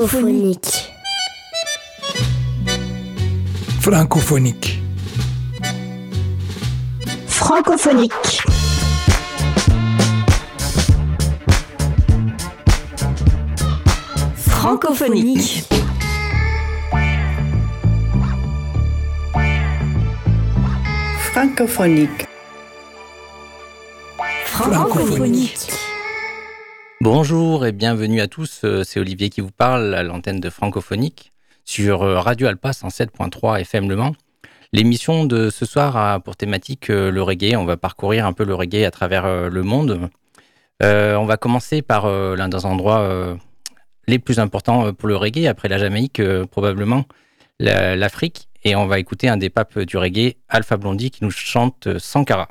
Francophonique. Francophonique. Francophonique. Francophonique. Francophonique. Francophonique. Bonjour et bienvenue à tous, euh, c'est Olivier qui vous parle à l'antenne de Francophonique sur euh, Radio Alpa 107.3 FM Le Mans. L'émission de ce soir a pour thématique euh, le reggae, on va parcourir un peu le reggae à travers le monde. on va commencer par l'un des endroits les plus importants pour le reggae, après la Jamaïque probablement l'Afrique, et on va écouter un des papes du reggae, Alpha Blondie, qui nous chante Sankara.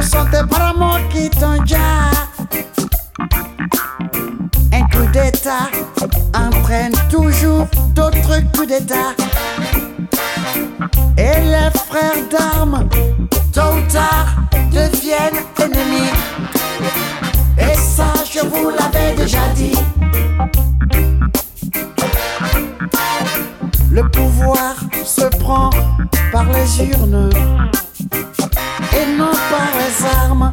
Ce sont tes parents qui t'ont. Un coup d'état entraîne toujours d'autres coups d'état. Et les frères d'armes, tôt ou tard, deviennent ennemis. Et ça, je vous l'avais déjà dit. Le pouvoir se prend par les urnes et non par les armes.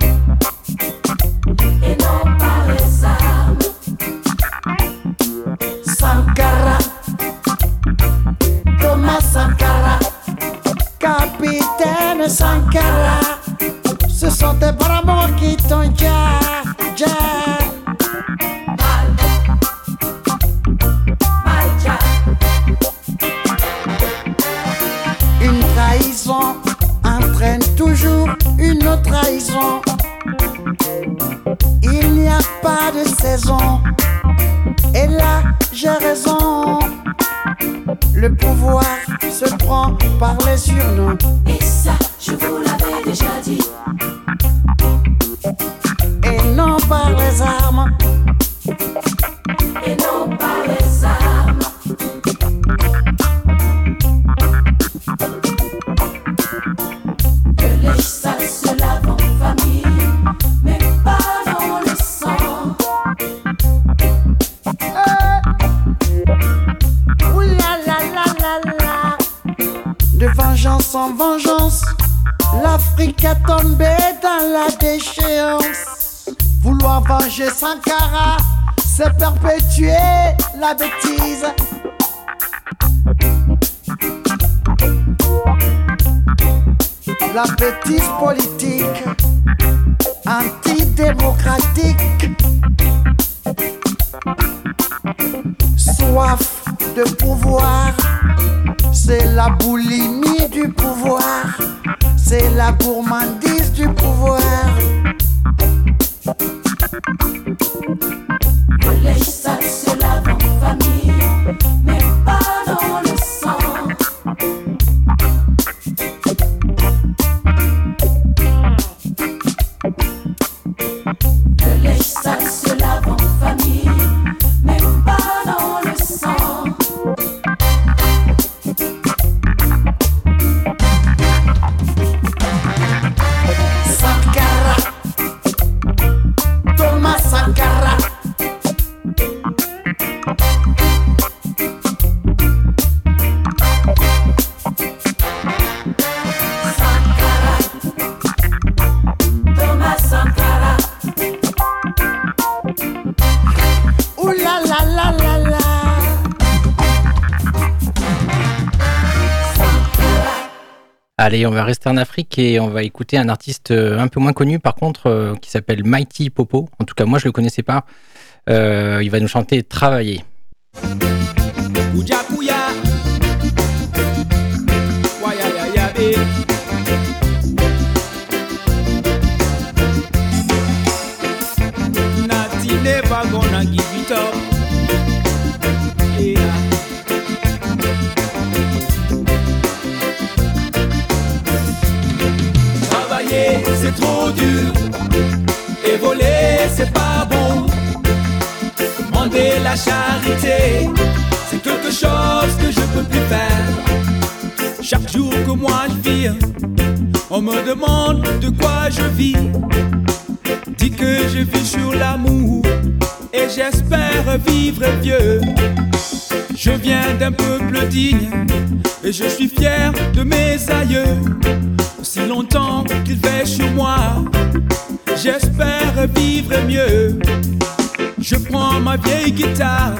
La bêtise politique antidémocratique. Soif de pouvoir, c'est la boulimie du pouvoir, c'est la gourmandise du pouvoir. Allez, on va rester en Afrique et on va écouter un artiste euh, un peu moins connu par contre euh, qui s'appelle Mighty Popo. En tout cas, moi je le connaissais pas. Euh, il va nous chanter Travailler. trop dur. Et voler, c'est pas bon. Mander la charité, c'est quelque chose que je peux plus faire. Chaque jour que moi je vis, on me demande de quoi je vis. Dis que je vis sur l'amour et j'espère vivre vieux. Je viens d'un peuple digne et je suis fier de mes aïeux. Aussi longtemps qu'ils veillent sur moi, j'espère vivre mieux. Je prends ma vieille guitare,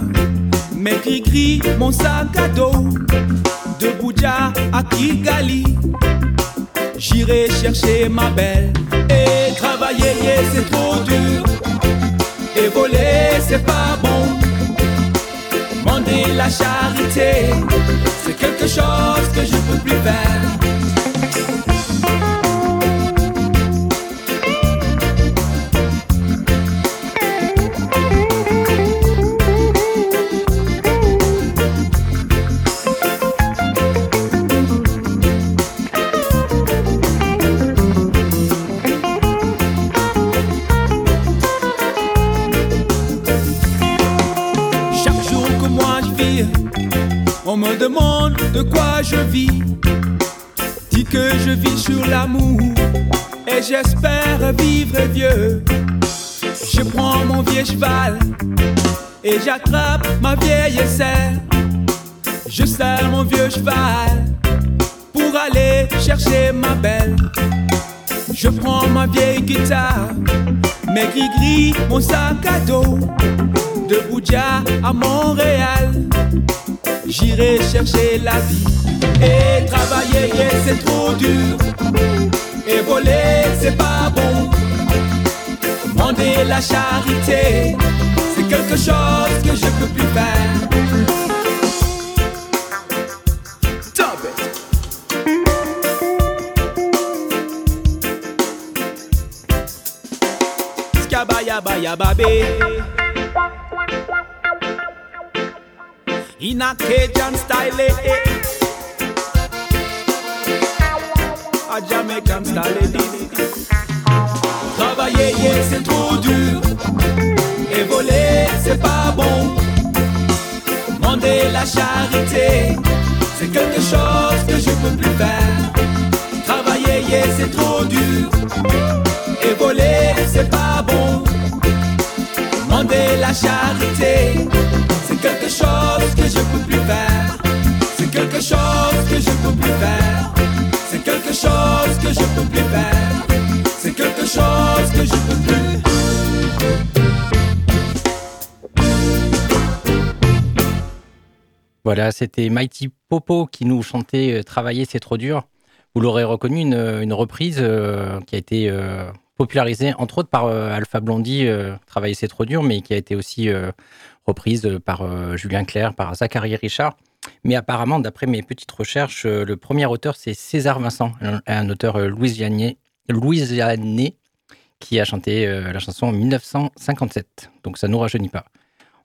mes gris-gris, mon sac à dos, de Bouddha à Kigali. J'irai chercher ma belle et travailler, c'est trop dur. Et voler, c'est pas bon. Demander la charité, c'est quelque chose que je peux plus faire. Me demande de quoi je vis. Dis que je vis sur l'amour et j'espère vivre vieux. Je prends mon vieux cheval et j'attrape ma vieille serre. Je sers mon vieux cheval pour aller chercher ma belle. Je prends ma vieille guitare, mes gris-gris, mon sac à dos de Bouddha à Montréal. J'irai chercher la vie et travailler, c'est trop dur. Et voler, c'est pas bon. Demander la charité, c'est quelque chose que je peux plus faire. Baya babe. In. Travailler, c'est trop dur. Et voler, c'est pas bon. Demander la charité, c'est quelque chose que je peux plus faire. Travailler, c'est trop dur. Et voler, c'est pas bon. Demander la charité, quelque chose que je peux plus faire. C'est quelque chose que je peux plus faire. C'est quelque chose que je peux plus faire. C'est quelque chose que je peux plus. Voilà, c'était Mighty Popo qui nous chantait euh, Travailler, c'est trop dur. Vous l'aurez reconnu, une, reprise euh, qui a été euh, popularisée entre autres par Alpha Blondie, Travailler, c'est trop dur, mais qui a été aussi reprise euh, par euh, Julien Clerc, par Zachary Richard. Mais apparemment, d'après mes petites recherches, euh, le premier auteur, c'est César Vincent, un, auteur louisianais, louisianais qui a chanté la chanson en 1957. Donc ça ne nous rajeunit pas.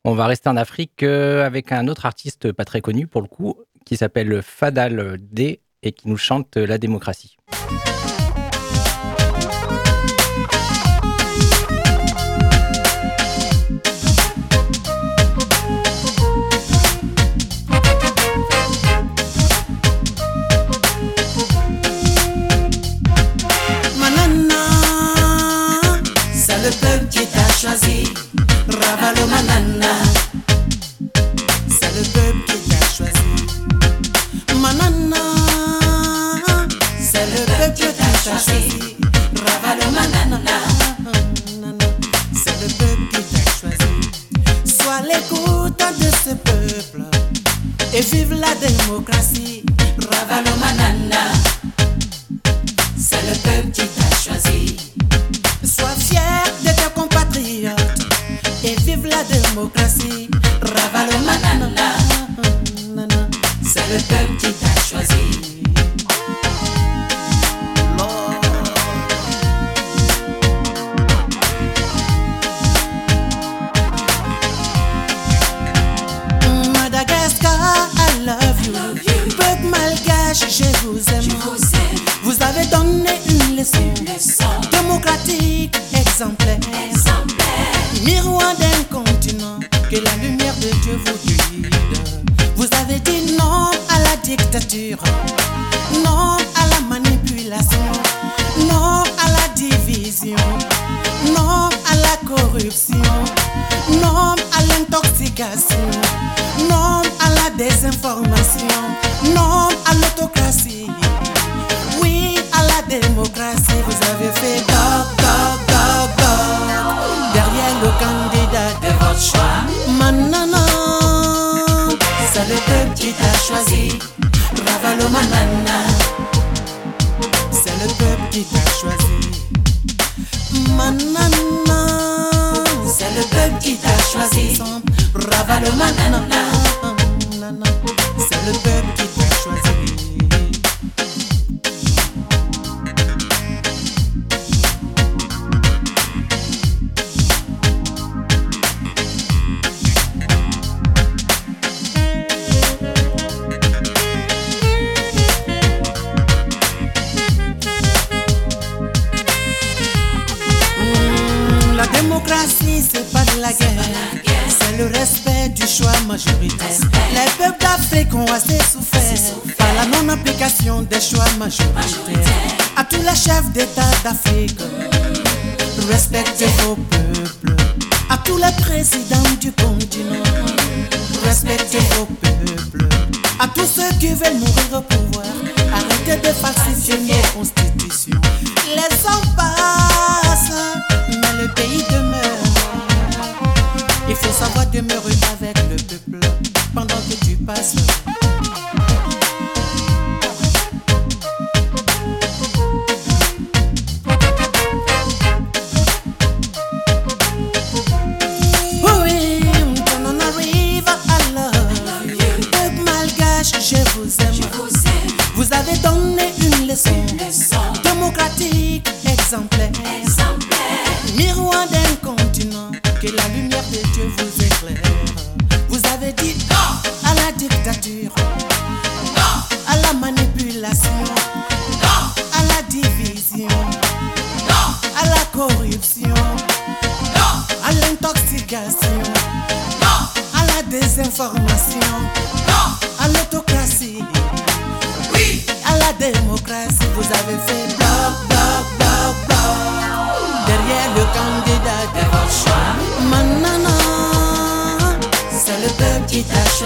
On va rester en Afrique avec un autre artiste pas très connu pour le coup, qui s'appelle Fadal D et qui nous chante la démocratie. Manana. Ça le peuple qui t'a choisi. Bravalo C'est le peuple qui t'a choisi. Manana. C'est le peuple qui t'a choisi. Bravalo C'est le peuple. à tous les chefs d'État d'Afrique. Respectez vos peuples, à tous les présidents du continent. Respectez vos peuples, à tous ceux qui veulent mourir au pouvoir. Arrêtez de falsifier nos.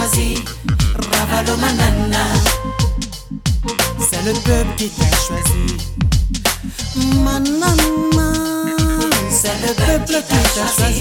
choisi Ravalomanana C'est le peuple qui t'a choisi. Manana C'est le peuple qui t'a choisi.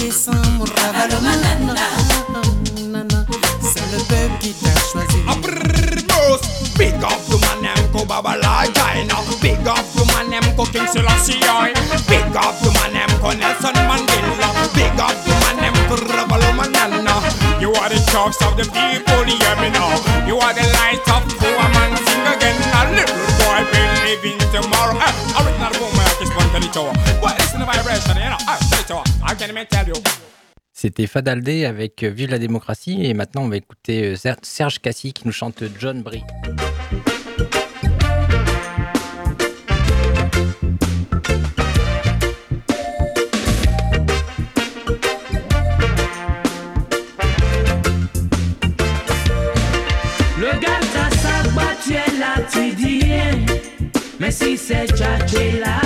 C'était Fadaldé avec euh, Vive la démocratie. Et maintenant on va écouter euh, Serge Cassis qui nous chante John Brie. Messi se echa chela.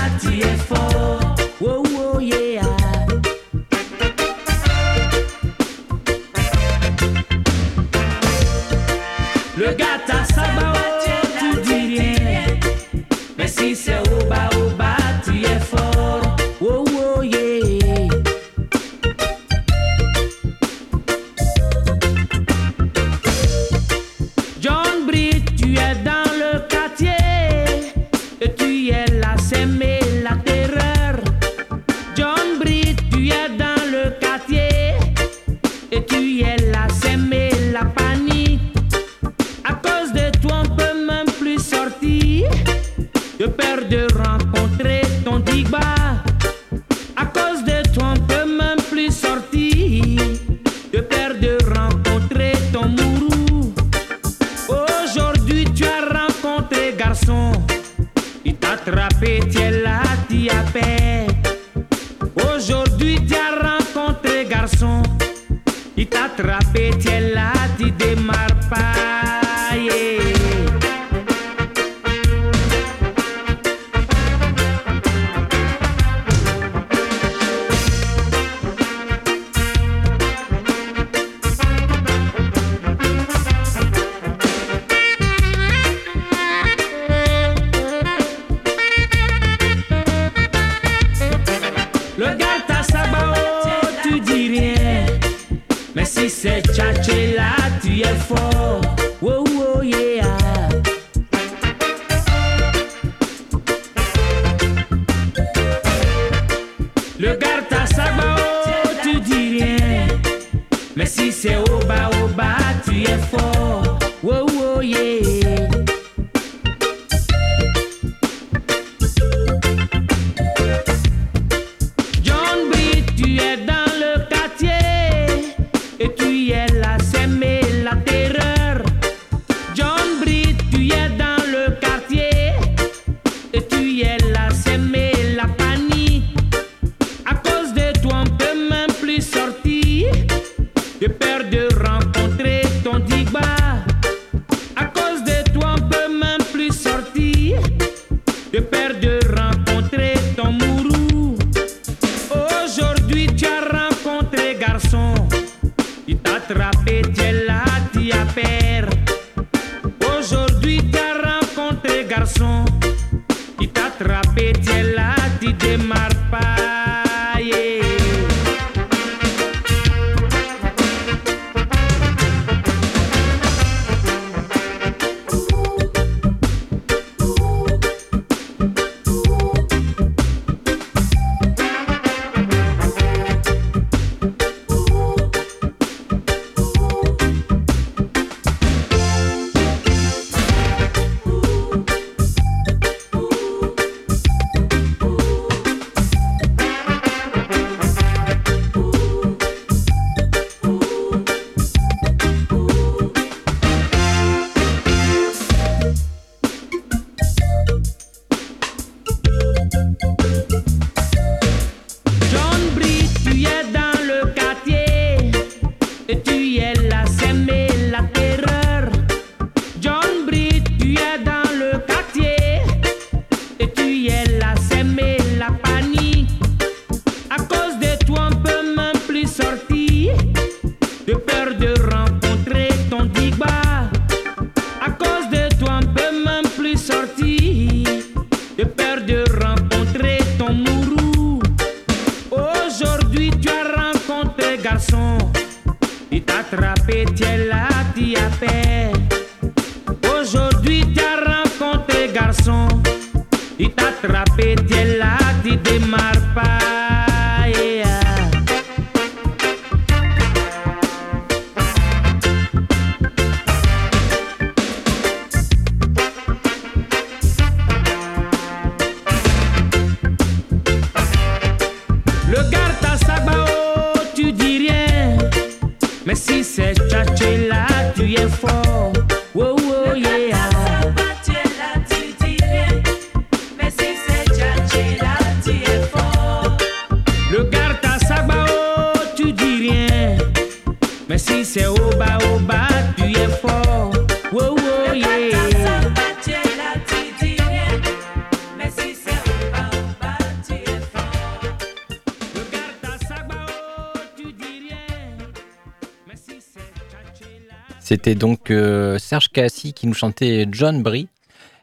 C'était donc euh, Serge Cassi qui nous chantait John Brie.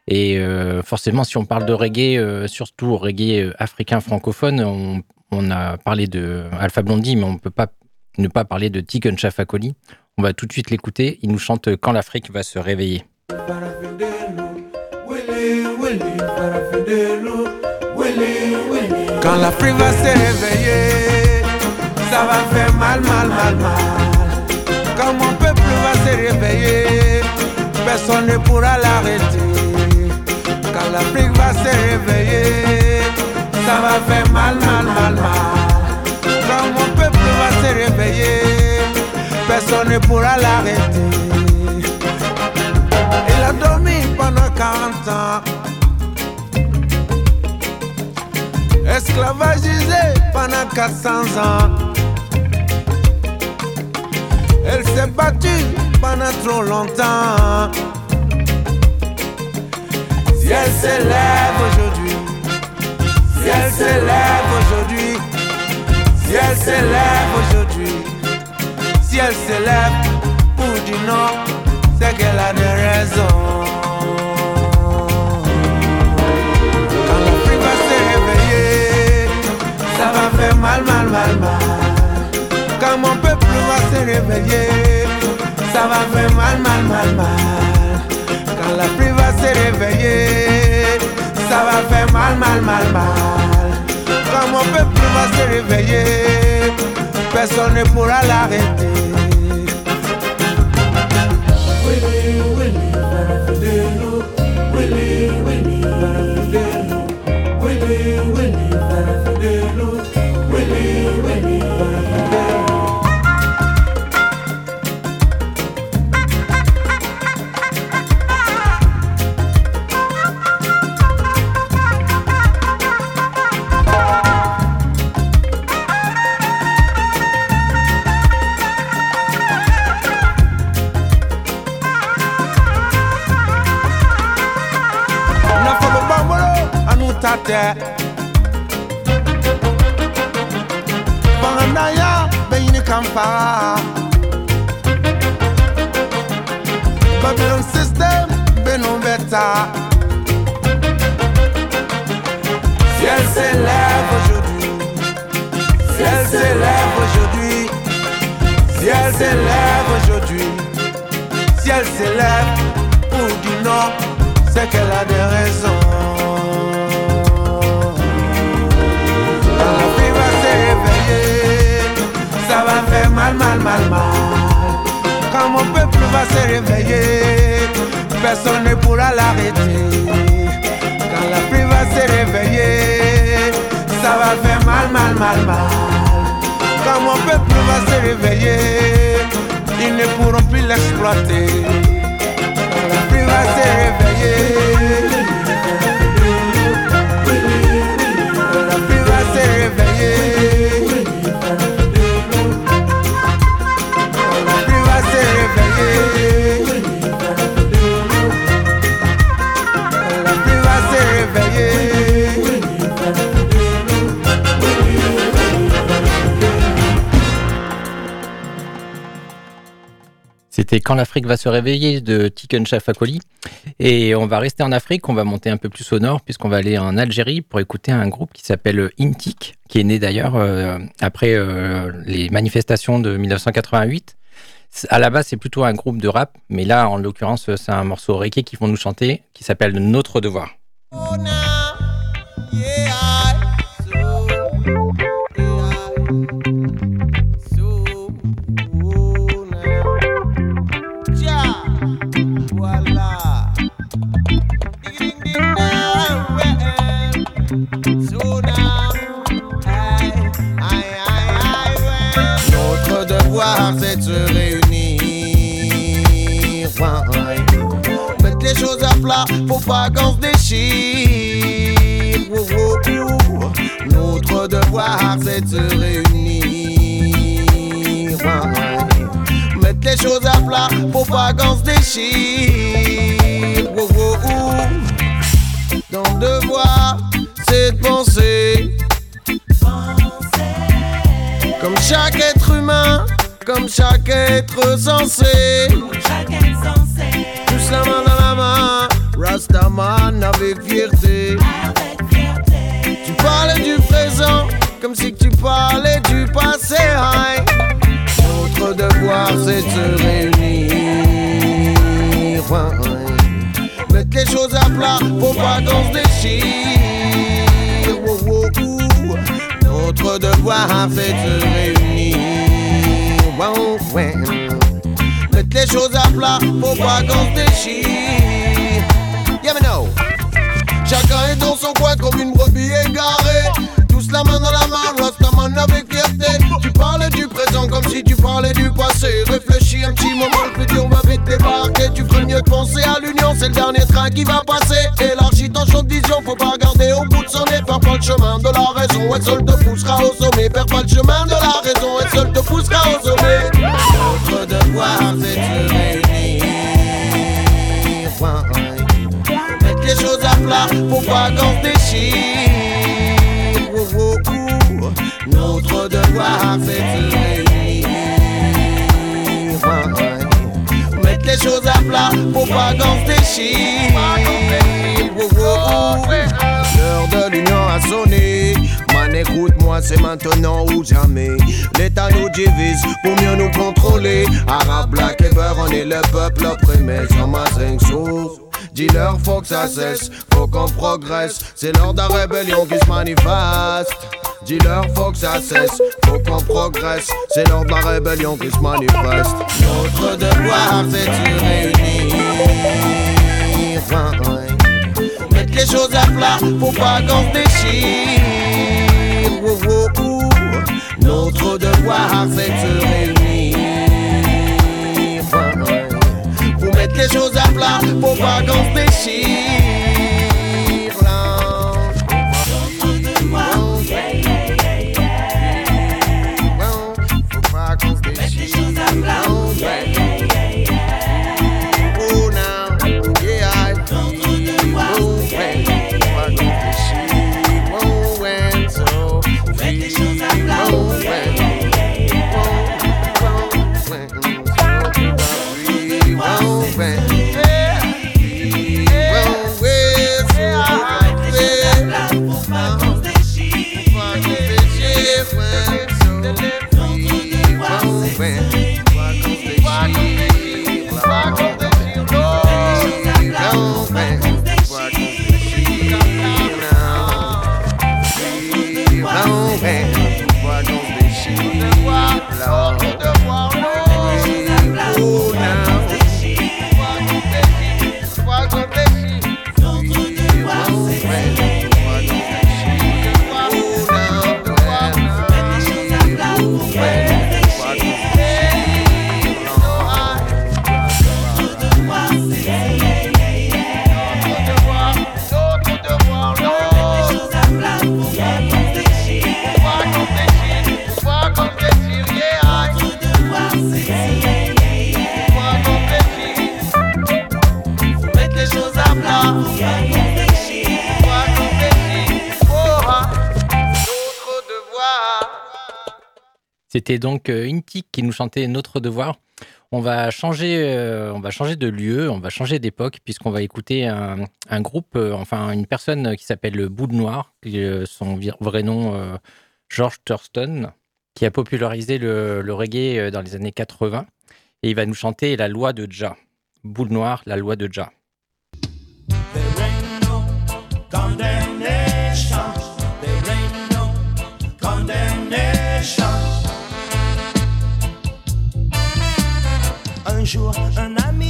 Et euh, forcément, si on parle de reggae, euh, surtout reggae africain francophone, on, a parlé de Alpha Blondie, mais on ne peut pas ne pas parler de Tiken Chafakoli. On va tout de suite l'écouter. Il nous chante Quand l'Afrique va se réveiller. Quand l'Afrique va se réveiller, ça va faire mal, mal, mal, mal. Quand mon peuple va se réveiller, personne ne pourra l'arrêter. Quand l'Afrique va se réveiller, ça va faire mal, mal, mal, mal. Quand mon peuple va se réveiller, personne ne pourra l'arrêter. Il a dormi pendant 40 ans. esclavagisée pendant 400 ans. Elle s'est battue pendant trop longtemps. Si elle s'élève aujourd'hui, si elle s'élève aujourd'hui, si elle s'élève aujourd'hui, si elle s'élève pour dire non, c'est qu'elle a des raisons. Quand l'Afrique va se réveiller, ça va faire mal, mal, mal, mal. Quand mon va se réveiller, ça va faire mal, mal, mal, mal. Quand la pluie va se réveiller, ça va faire mal, mal, mal, mal. Quand mon peuple va se réveiller, personne ne pourra l'arrêter. Babylon system bɛ taa si elle s'élève aujourd'hui. Si elle s'élève aujourd'hui. Si elle s'élève aujourd'hui. Si elle s'élève pour du non c'est qu'elle a des raisons. Ça va faire mal, mal, mal, mal. Quand mon va se réveiller, personne ne pourra l'arrêter. Quand la pluie va se réveiller, ça va faire mal, mal, mal, mal. Quand mon peuple va se réveiller, ils ne pourront plus l'exploiter. La pluie va se réveiller, C'était Quand l'Afrique va se réveiller de Tiken Fakoli. Et on va rester en Afrique, on va monter un peu plus au nord, puisqu'on va aller en Algérie pour écouter un groupe qui s'appelle Intik, qui est né d'ailleurs euh, après euh, les manifestations de 1988. À la base, c'est plutôt un groupe de rap, mais là, en l'occurrence, c'est un morceau reggae qu'ils vont nous chanter, qui s'appelle Notre Devoir. Notre devoir c'est de se réunir. Mettre les choses à plat pour pas qu'on se déchire. Notre devoir c'est de se réunir. Mettre les choses à plat pour pas qu'on se déchire. Ton devoir comme chaque être humain, comme chaque être sensé. Tous la main dans la main, Rastaman avec fierté. Tu parlais du présent, comme si tu parlais du passé. Notre devoir c'est de se réunir. Mettre les choses à plat pour pas qu'on se déchire. Notre devoir fait de réunir. Mettre les choses à plat pour pas qu'on se déchire. Yeah, me know. Chacun est dans son coin comme une brebis égarée. Tous la main dans la main, Avec fierté. Tu parlais du présent comme si tu parlais du passé. Réfléchis un petit moment, le futur va vite débarquer. Tu ferais mieux de penser à l'union, c'est le dernier train qui va passer. Élargis ton champ de vision, faut pas regarder au bout de son nez. Perds pas le chemin de la raison, elle seule te poussera au sommet. Perds pas le chemin de la raison, elle seule te poussera au sommet. Notre devoir, c'est réunir. Mettre les choses à plat pour pas qu'on se. Mettre les choses à plat pour pas qu'on se. L'heure de l'union a sonné. Écoute-moi, c'est maintenant ou jamais. L'État nous divise pour mieux nous contrôler. Arabe, black et beurre, on est le peuple opprimé. Sur ma sous. Dis-leur, faut que ça cesse, faut qu'on progresse. C'est l'heure de la rébellion qui se manifeste. Dis-leur, faut que ça cesse, faut qu'on progresse. C'est l'heure de la rébellion qui se manifeste. Notre devoir, c'est de réunir. Mettre les choses à plat, faut pas qu'on déchire. Notre devoir, c'est de se réunir mettre les choses à plat pour pas qu'on se. C'était donc euh, Intik qui nous chantait Notre Devoir. On va changer, euh, on va changer de lieu, on va changer d'époque, puisqu'on va écouter un, groupe, euh, enfin une personne qui s'appelle Boule Noir, son vrai nom George Thurston, qui a popularisé le, le, reggae dans les années 80. Et il va nous chanter La loi de Jah. Boule Noire, la loi de un jour, un ami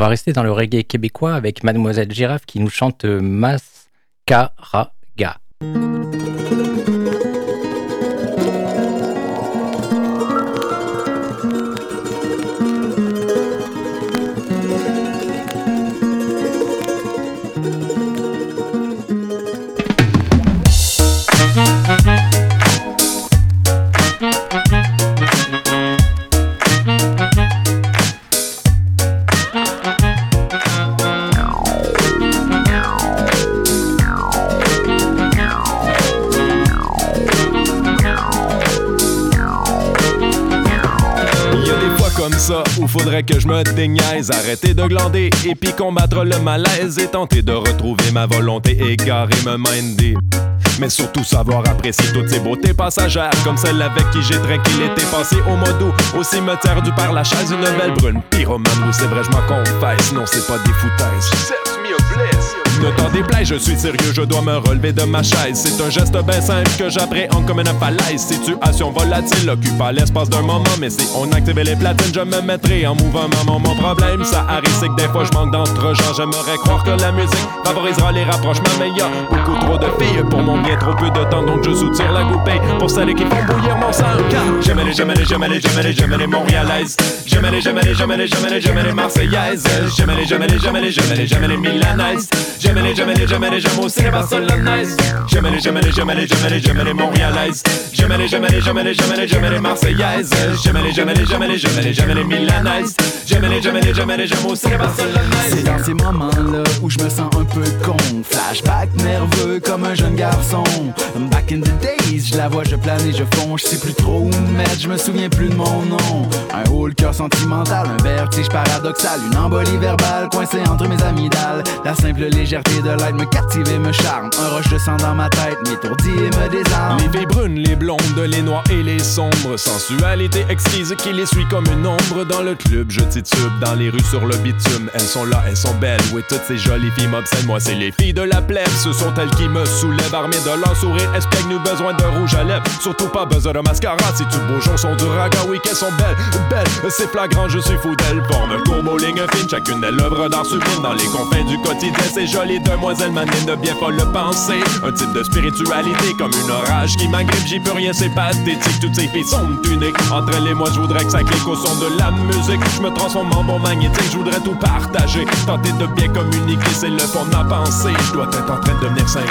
va rester dans le reggae québécois avec Mademoiselle Girafe qui nous chante Mascaraga. Faudrait que je me déniaise, arrêter de glander et puis combattre le malaise et tenter de retrouver ma volonté égarée, me minder. Mais surtout savoir apprécier toutes ces beautés passagères, comme celle avec qui j'ai trinqué l'été passé au modo, au cimetière du Père Lachaise, une belle brune pyromane. Oui, c'est vrai, je m'en confesse, non, c'est pas des foutaises. Ne t'en déplaise, je suis sérieux, je dois me relever de ma chaise. C'est un geste bien simple que j'appréhende comme une falaise. Situation volatile, occupant l'espace d'un moment. Mais si on activait les platines, je me mettrais en mouvement. Mon problème, ça arrive, c'est que des fois je manque d'entre-gens. J'aimerais croire que la musique favorisera les rapprochements. Mais y a beaucoup trop de filles pour mon bien trop peu de temps. Donc je soutire la goupille pour celles qui font bouillir mon sang. J'aime les, j'aime les, j'aime les, j'aime les, j'aime les montréalaises. J'aime les, j'aime les, j'aime les, j'aime les, j'aime les marseillaises. J'aime les, j'aime les, j'aime les, j'aime les, j'aime les milanaises. J'aime les, j'aime les, j'aime les, les. J'aime les, j'aime les, j'aime les, j'aime les, j'aime les les, les, les, les, les les, les, les, les, les les, les, les, les. C'est dans ces moments-là où je me sens un peu con. Flashback nerveux comme un jeune garçon. Back in the days, je la vois, je plane et je fonds. Je plus trop où me mettre, je souviens plus de mon nom. Un haut cœur sentimental, un vertige paradoxal, une embolie verbale coincée entre mes amygdales. La simple légèreté de l'aide me captive et me charme. Un roche de sang dans ma tête m'étourdit et me désarme. Les filles brunes, les blondes, les noirs et les sombres. Sensualité exquise qui les suit comme une ombre dans le club. Je titube dans les rues sur le bitume. Elles sont là, elles sont belles. Oui, toutes ces jolies filles m'obsèdent. Moi, c'est les filles de la plèbe. Ce sont elles qui me soulèvent. Armées de leur sourire, espègne nous besoin de rouge à lèvres. Surtout pas besoin de mascara. Si tu jours sont du raga, oui, qu'elles sont belles. Belles, c'est flagrant, je suis fou d'elles. Forme courbe aux lignes fines. Chacune est l'œuvre d'art sublime dans les confins du quotidien. C'est joli, demoiselle manine de bien pas le penser. Un type de spiritualité comme une orage qui m'agrippe, j'y peux rien, c'est pathétique. Toutes ces filles sont uniques. Entre et moi, je voudrais que ça clique au son de la musique. Je me transforme en bon magnétique, je voudrais tout partager. Tenter de bien communiquer, c'est le fond de ma pensée. Je dois être en train de devenir cinglé.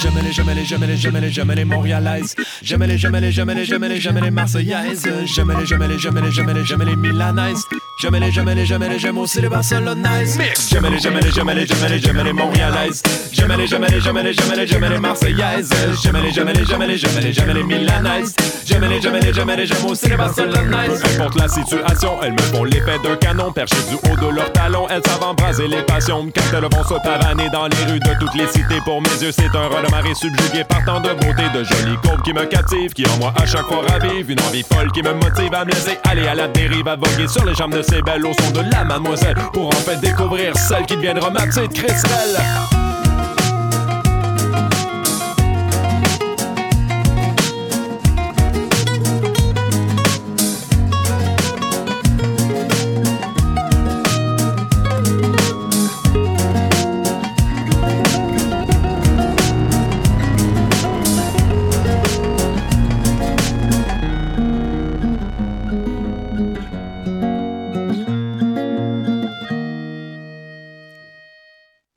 J'aime les, j'aime les, j'aime les, j'aime les, j'aime les montréalaises. J'aime les, j'aime les, j'aime les, j'aime les, j'aime les marseillaises. J'aime les, j'aime les, j'aime les, j'aime les, j'aime les milanaises. J'aime les, j'aime les, j'aime les, j'aime aussi les barcelonaises. J'aime les, j'aime les, j'aime les, j'aime les, j'aime les montréalaises. J'aime les, j'aime les, j'aime les, j'aime les, j'aime les marseillaises. J'aime les, j'aime les, j'aime les, j'aime les, j'aime les milanaises. J'aime les, j'aime les, j'aime les, aussi les barcelonaises. Peu importe la situation, elles me font l'effet d'un canon perché du haut de leurs talons. Elles savent embraser les passions quand elles vont se pavaner dans les rues de toutes les cités. Pour mes yeux, c'est un raz de marée subjugué par tant de beauté, de jolies courbes qui me captivent, qui en moi à chaque fois ravivent une envie folle qui me motive à me laisser aller à la dérive, à voguer sur les jambes de ces belles au son de la mademoiselle pour en fait découvrir celle qui deviendra ma petite Cristal.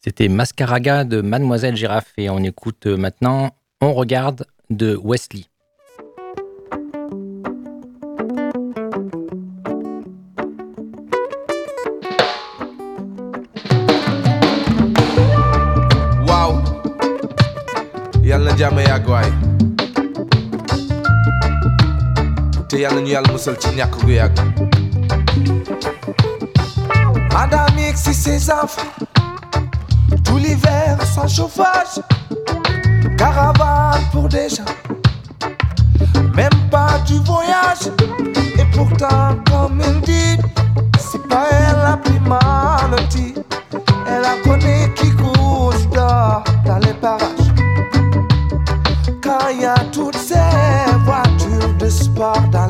C'était Mascaraga de Mademoiselle Girafe et on écoute maintenant On regarde de Wesley. Wow. Tout l'hiver sans chauffage Caravane pour des gens. Même pas du voyage Et pourtant comme il dit C'est pas elle la plus malentie. Elle a connu qui course d'or dans les parages. Quand il y a toutes ces voitures de sport dans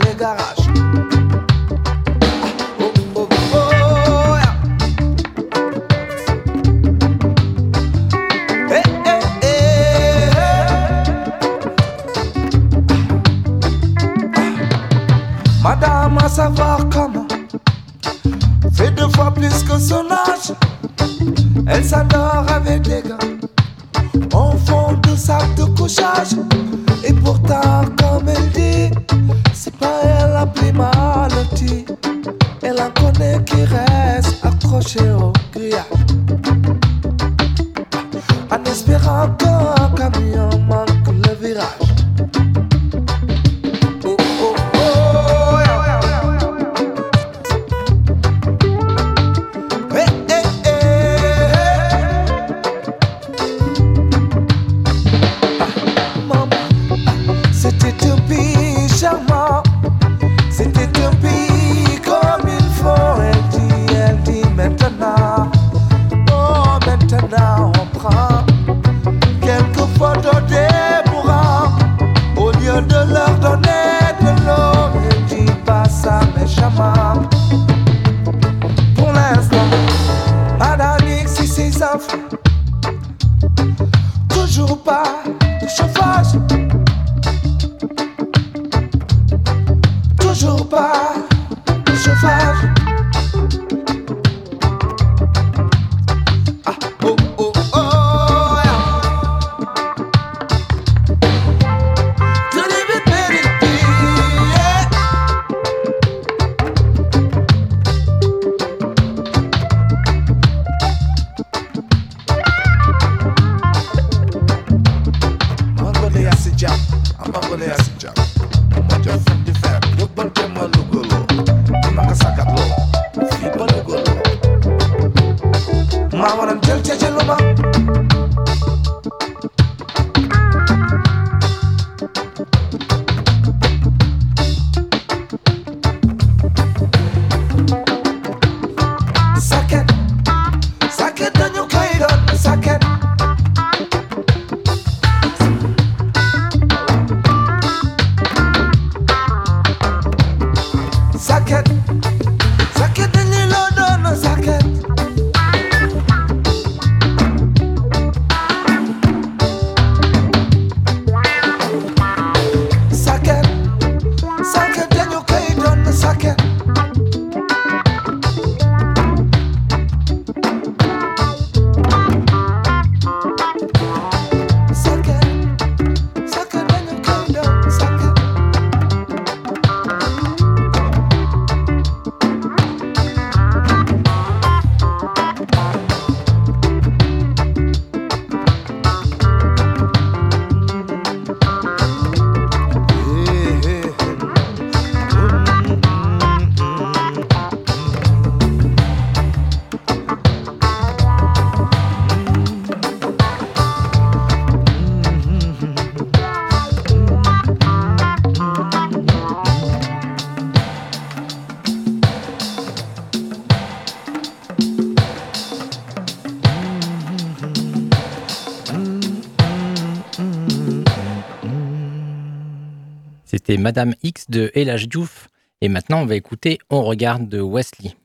C'était Madame X de Elage Diouf. Et maintenant, on va écouter On regarde de Wesley.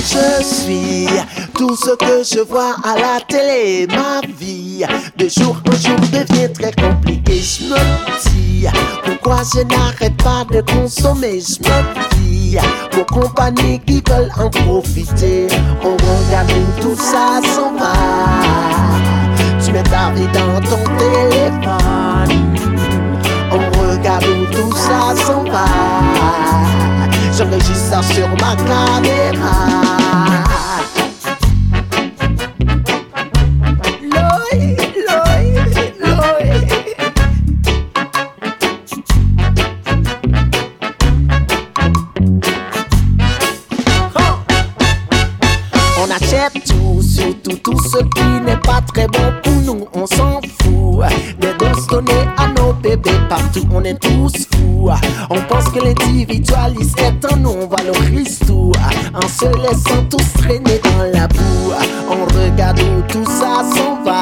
Je suis tout ce que je vois à la télé. Ma vie de jour en jour devient très compliquée. Je me dis pourquoi je n'arrête pas de consommer? Je me dis aux compagnies qui veulent en profiter. On regarde tout ça s'en va. Tu mets ta vie dans ton téléphone. On regarde où tout ça s'en va. J'enregistre ça sur ma caméra. Loi, pas très bon pour nous. On s'en fout des doses données à nos bébés partout. On est tous fous. On pense que l'individualisme est en nous. On valorise tout en se laissant tous traîner dans la boue. On regarde où tout ça s'en va.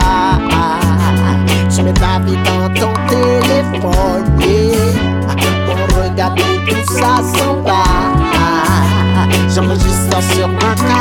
Tu mets ta vie dans ton téléphone. On regarde où tout ça s'en va. J'enregistre sur ma caméra.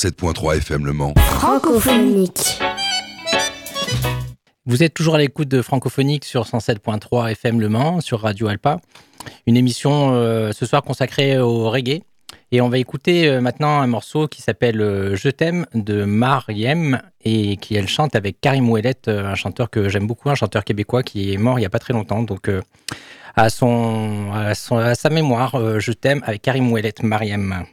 107.3 FM Le Mans. Francophonique. Vous êtes toujours à l'écoute de Francophonique sur 107.3 FM Le Mans, sur Radio Alpa. Une émission euh, ce soir consacrée au reggae. Et on va écouter euh, maintenant un morceau qui s'appelle euh, Je t'aime de Mariem et qui elle chante avec Karim Ouellet, un chanteur que j'aime beaucoup, un chanteur québécois qui est mort il n'y a pas très longtemps. Donc à, son, à, son- à sa mémoire, Je t'aime avec Karim Ouellet, Mariem.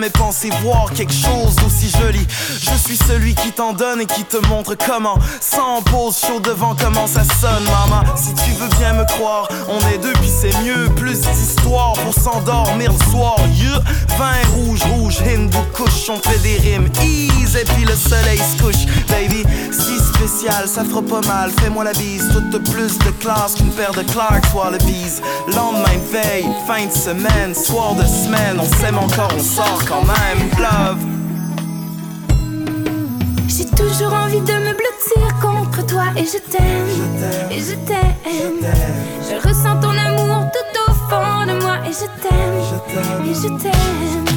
Jamais pensé voir quelque chose d'aussi joli. Je suis celui qui t'en donne et qui te montre comment. Sans pause, chaud devant comment ça sonne, maman. Si tu veux bien me croire, on est deux puis c'est mieux. Plus d'histoire pour s'endormir le soir. Yeah. Vin rouge, rouge, hindou, couche, on fait des rimes. Ease et puis le soleil se couche. Baby, si spécial, ça fera pas mal. Fais-moi la bise, toute plus de classe qu'une paire de Clarks Wallabies. Lendemain de veille, fin de semaine, soir de semaine, on s'aime encore, on sort quand même. Love. J'ai toujours envie de me blottir contre toi et je t'aime, et je t'aime. Je ressens ton amour tout fond de moi et je t'aime, et je t'aime.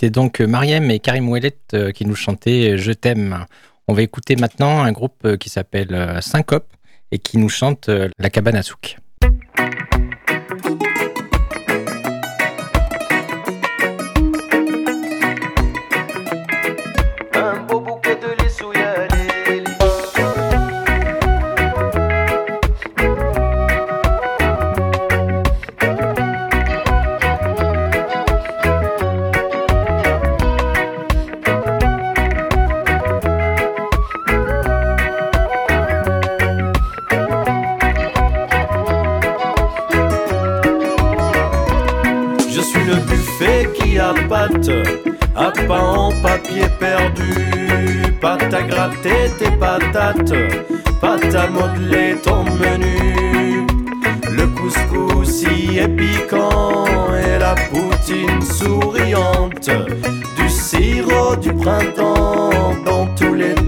C'était donc Mariem et Karim Ouellet euh, qui nous chantaient Je t'aime. On va écouter maintenant un groupe euh, qui s'appelle euh, Syncope et qui nous chante La cabane à souk. À pain en papier perdu, pâte à gratter tes patates, pâte à modeler ton menu. Le couscous y est piquant et la poutine souriante, du sirop du printemps dans tout l'été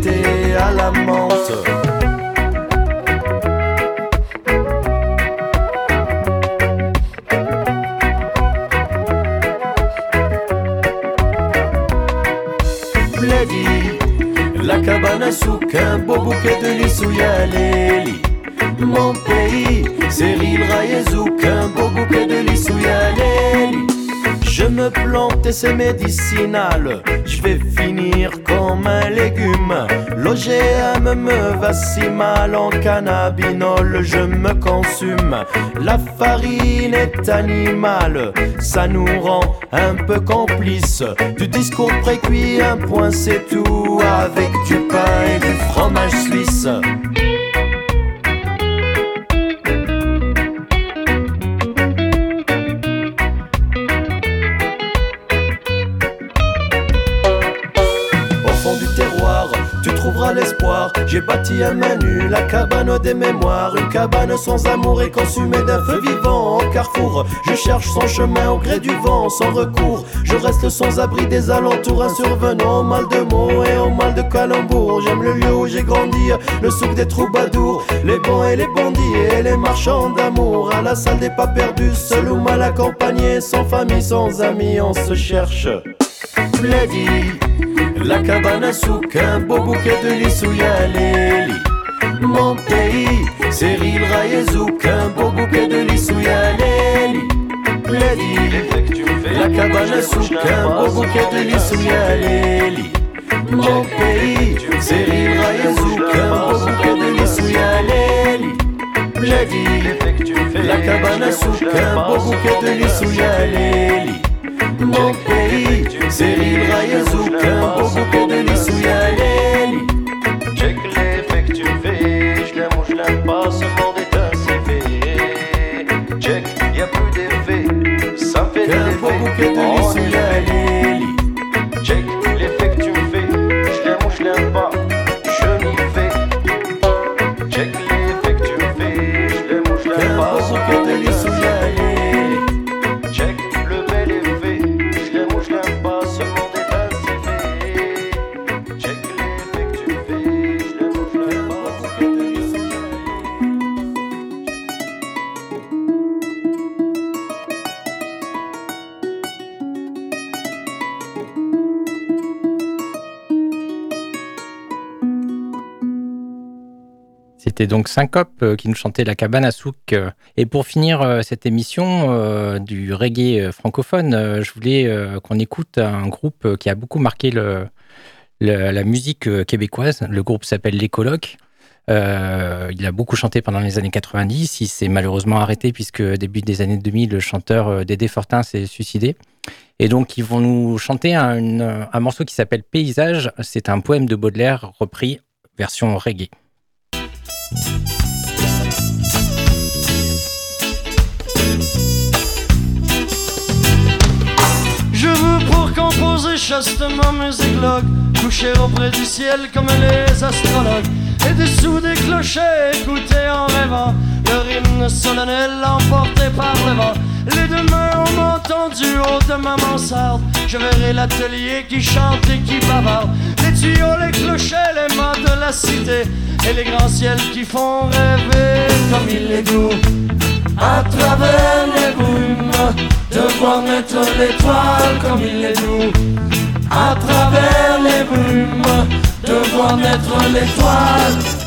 c'est médicinal. Je vais finir comme un légume. L'OGM me va si mal en cannabinol, je me consume. La farine est animale, ça nous rend un peu complices. Du discours précuit, un point c'est tout. Avec du pain et du fromage suisse. J'ai bâti à main nue la cabane des mémoires. Une cabane sans amour et consumée d'un feu vivant. Au carrefour, je cherche son chemin au gré du vent, sans recours. Je reste sans abri des alentours, un survenant au mal de mots et au mal de calembour. J'aime le lieu où j'ai grandi, le souk des troubadours. Les bons et les bandits et les marchands d'amour. À la salle des pas perdus, seul ou mal accompagné, sans famille, sans amis, on se cherche. Lady, la cabane à souk, un beau bouquet de lissouya. Mon pays, c'est l'île Rayezouk, un beau bouquet de lissouya la cabane à souk, un beau bouquet de lissouya. Mon pays, l'île Rayezouk, un beau bouquet de lissouya. Lady, la cabane à souk, un beau bouquet de lissouya. Mon pays, c'est l'île Rayezouk, un beau bouquet de lissouya Léli. Check l'effet que tu fais, je l'aime ou je l'aime pas, ce monde est un CV. Check, y a plus d'effet, ça fait des Un beau bouquet de On est. donc Syncope euh, qui nous chantait la cabane à souk. euh. Et pour finir euh, cette émission du reggae francophone, je voulais qu'on écoute un groupe qui a beaucoup marqué la musique québécoise. Le groupe s'appelle Les Colocs. Il a beaucoup chanté pendant les années 90. Il s'est malheureusement arrêté puisque début des années 2000, le chanteur Dédé Fortin s'est suicidé. Et donc, ils vont nous chanter un morceau qui s'appelle Paysage. C'est un poème de Baudelaire repris version reggae. Je veux pour composer chastement mes églogues Coucher auprès du ciel comme les astrologues. Et dessous des clochers écouter en rêvant Leur hymne solennel emporté par le vent. Les deux mains ont entendu haut de ma mansarde. Je verrai l'atelier qui chante et qui bavarde. Les tuyaux, les clochers, les mâts de la cité Et les grands ciels qui font rêver comme il est doux à travers les brumes, de voir naître l'étoile comme il est doux. À travers les brumes, de voir naître l'étoile.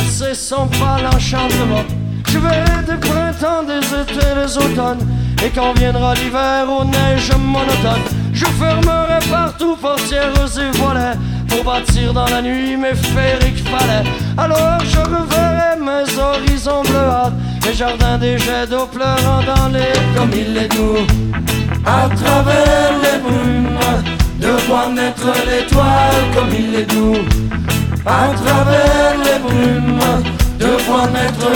La lune versait son pâle enchantement Je verrai des printemps, des étés, des automnes Et quand viendra l'hiver aux neiges monotones, je fermerai partout portières et volets pour bâtir dans la nuit mes féeriques falais. Alors je reverrai mes horizons bleuâtres, mes jardins des jets d'eau pleurant dans les comme il est doux. À travers les brumes, de voir naître l'étoile comme il est doux. À travers les brumes, de voir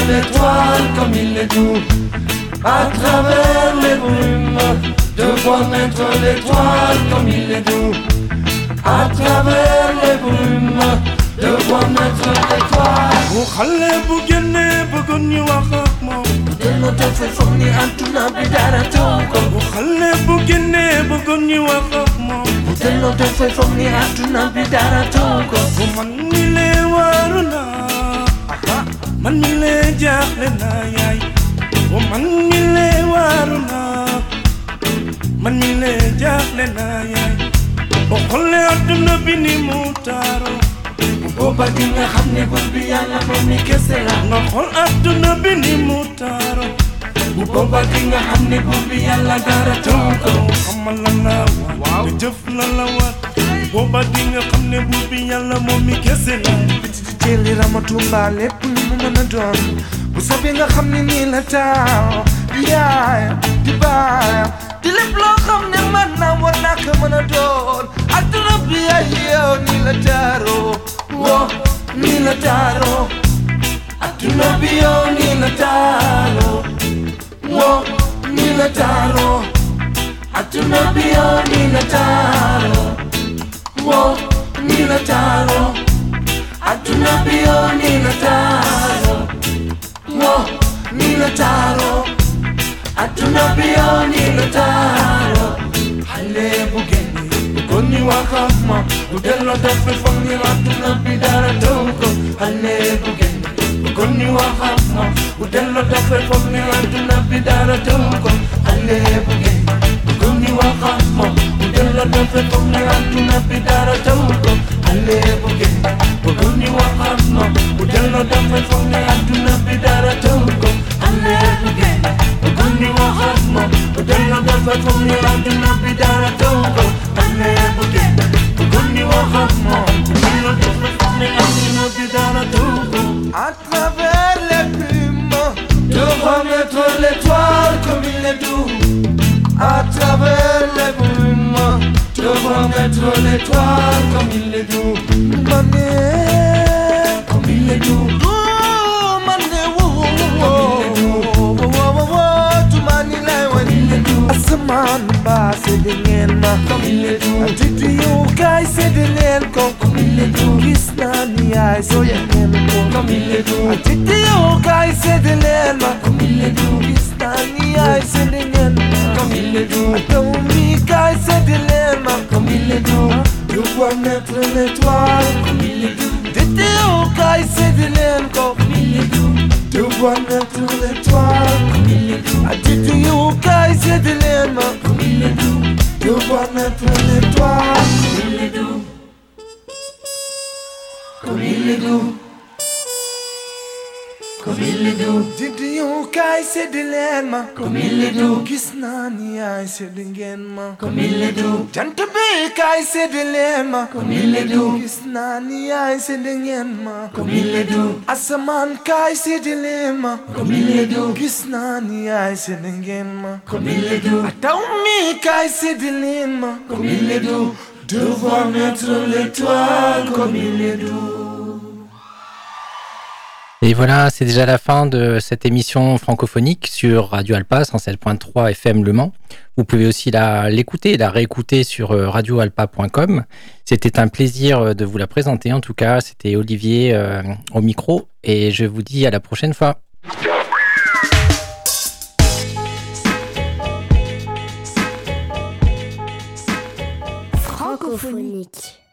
l'étoile comme il est doux. À travers les brumes, de voir l'étoile comme il est doux. À travers les brumes, de voir naître l'étoile. no different from the Antuna Bidaratu. وخلبو جنبو جني وفهمو Hotel no different from the Antuna Bidaratu. ومني لي وارونا مني لي جاهلنا ياي ومني لي وارونا مني لي جاهلنا ياي وخلي أدنا بني موتارو booba di nga xam ne bul bi yàlla moom mi kese la nga xool àdduna bi ni mu taaroo bu booba di nga xam ne bul bi yàlla dara taw ko xamal la la waaw jëf la la war booba di nga xam ne buur bi yàlla moom mi kese la jëli ramatumba lépp lu mu mën a doon bu soobee nga xam ne nii la taaw di yaay di baay di lépp loo xam ne man naa war naa ko mën a doon adduna bi ay yow nii la taaroo wo nina taro. Hatuna bio nina taro. Wo nina taro. Hatuna bio nina taro. Wo nina taro. Hatuna bio nina taro. Wo nina taro. Hatuna bio nina taro. Halebuge كوني وخصمة وجلو دب فمي ربنا بدار توكو هنيبو جنة كوني وخصمة وجلو دب فمي ربنا بدار توكو هنيبو جنة كوني وخصمة وجلو دب فمي ربنا بدار توكو هنيبو جنة كوني وخصمة وجلو دب فمي ربنا بدار توكو هنيبو جنة à travers les plumes de remettre l'étoile comme il est doux. À travers les brumes de remettre l'étoile comme il est doux. Comme il est doux asaman ba se dengan ma, comme il est doux, titi yo kai se dengan ko, comme il est doux, kisna ni ai se dengan ko, comme il est doux, titi yo kai se dengan ma, comme il est doux, kisna ni ai se dengan ma, comme il est doux, Tomi kai se dengan ma, comme il est doux, de voir naître l'étoile, comme il est doux, titi yo kai se dengan ko, comme il est doux, de voir naître l'étoile, comme il est doux, titi yo kai se dengan ma, comme il est doux, comme il est doux, Didi yo kai se dengan ma, comme il est doux, gis naa ni ai se dengan ma, comme il est doux, jant bi kai se dengan ma, comme il est doux, gis naa ni ai se dengan ma, comme il est doux, asamaan kai se dengan ma, comme il est doux, gis naa ni ai se dengan ma, comme il est doux, taw mi kai se dengan ma, comme il est doux, de voir naître l'étoile. Comme il est doux. Et voilà, c'est déjà la fin de cette émission francophonique sur Radio Alpa 107.3 FM Le Mans. Vous pouvez aussi l'écouter la réécouter sur euh, radioalpa.com. C'était un plaisir euh, de vous la présenter. En tout cas, c'était Olivier euh, au micro et je vous dis à la prochaine fois. Francophonique.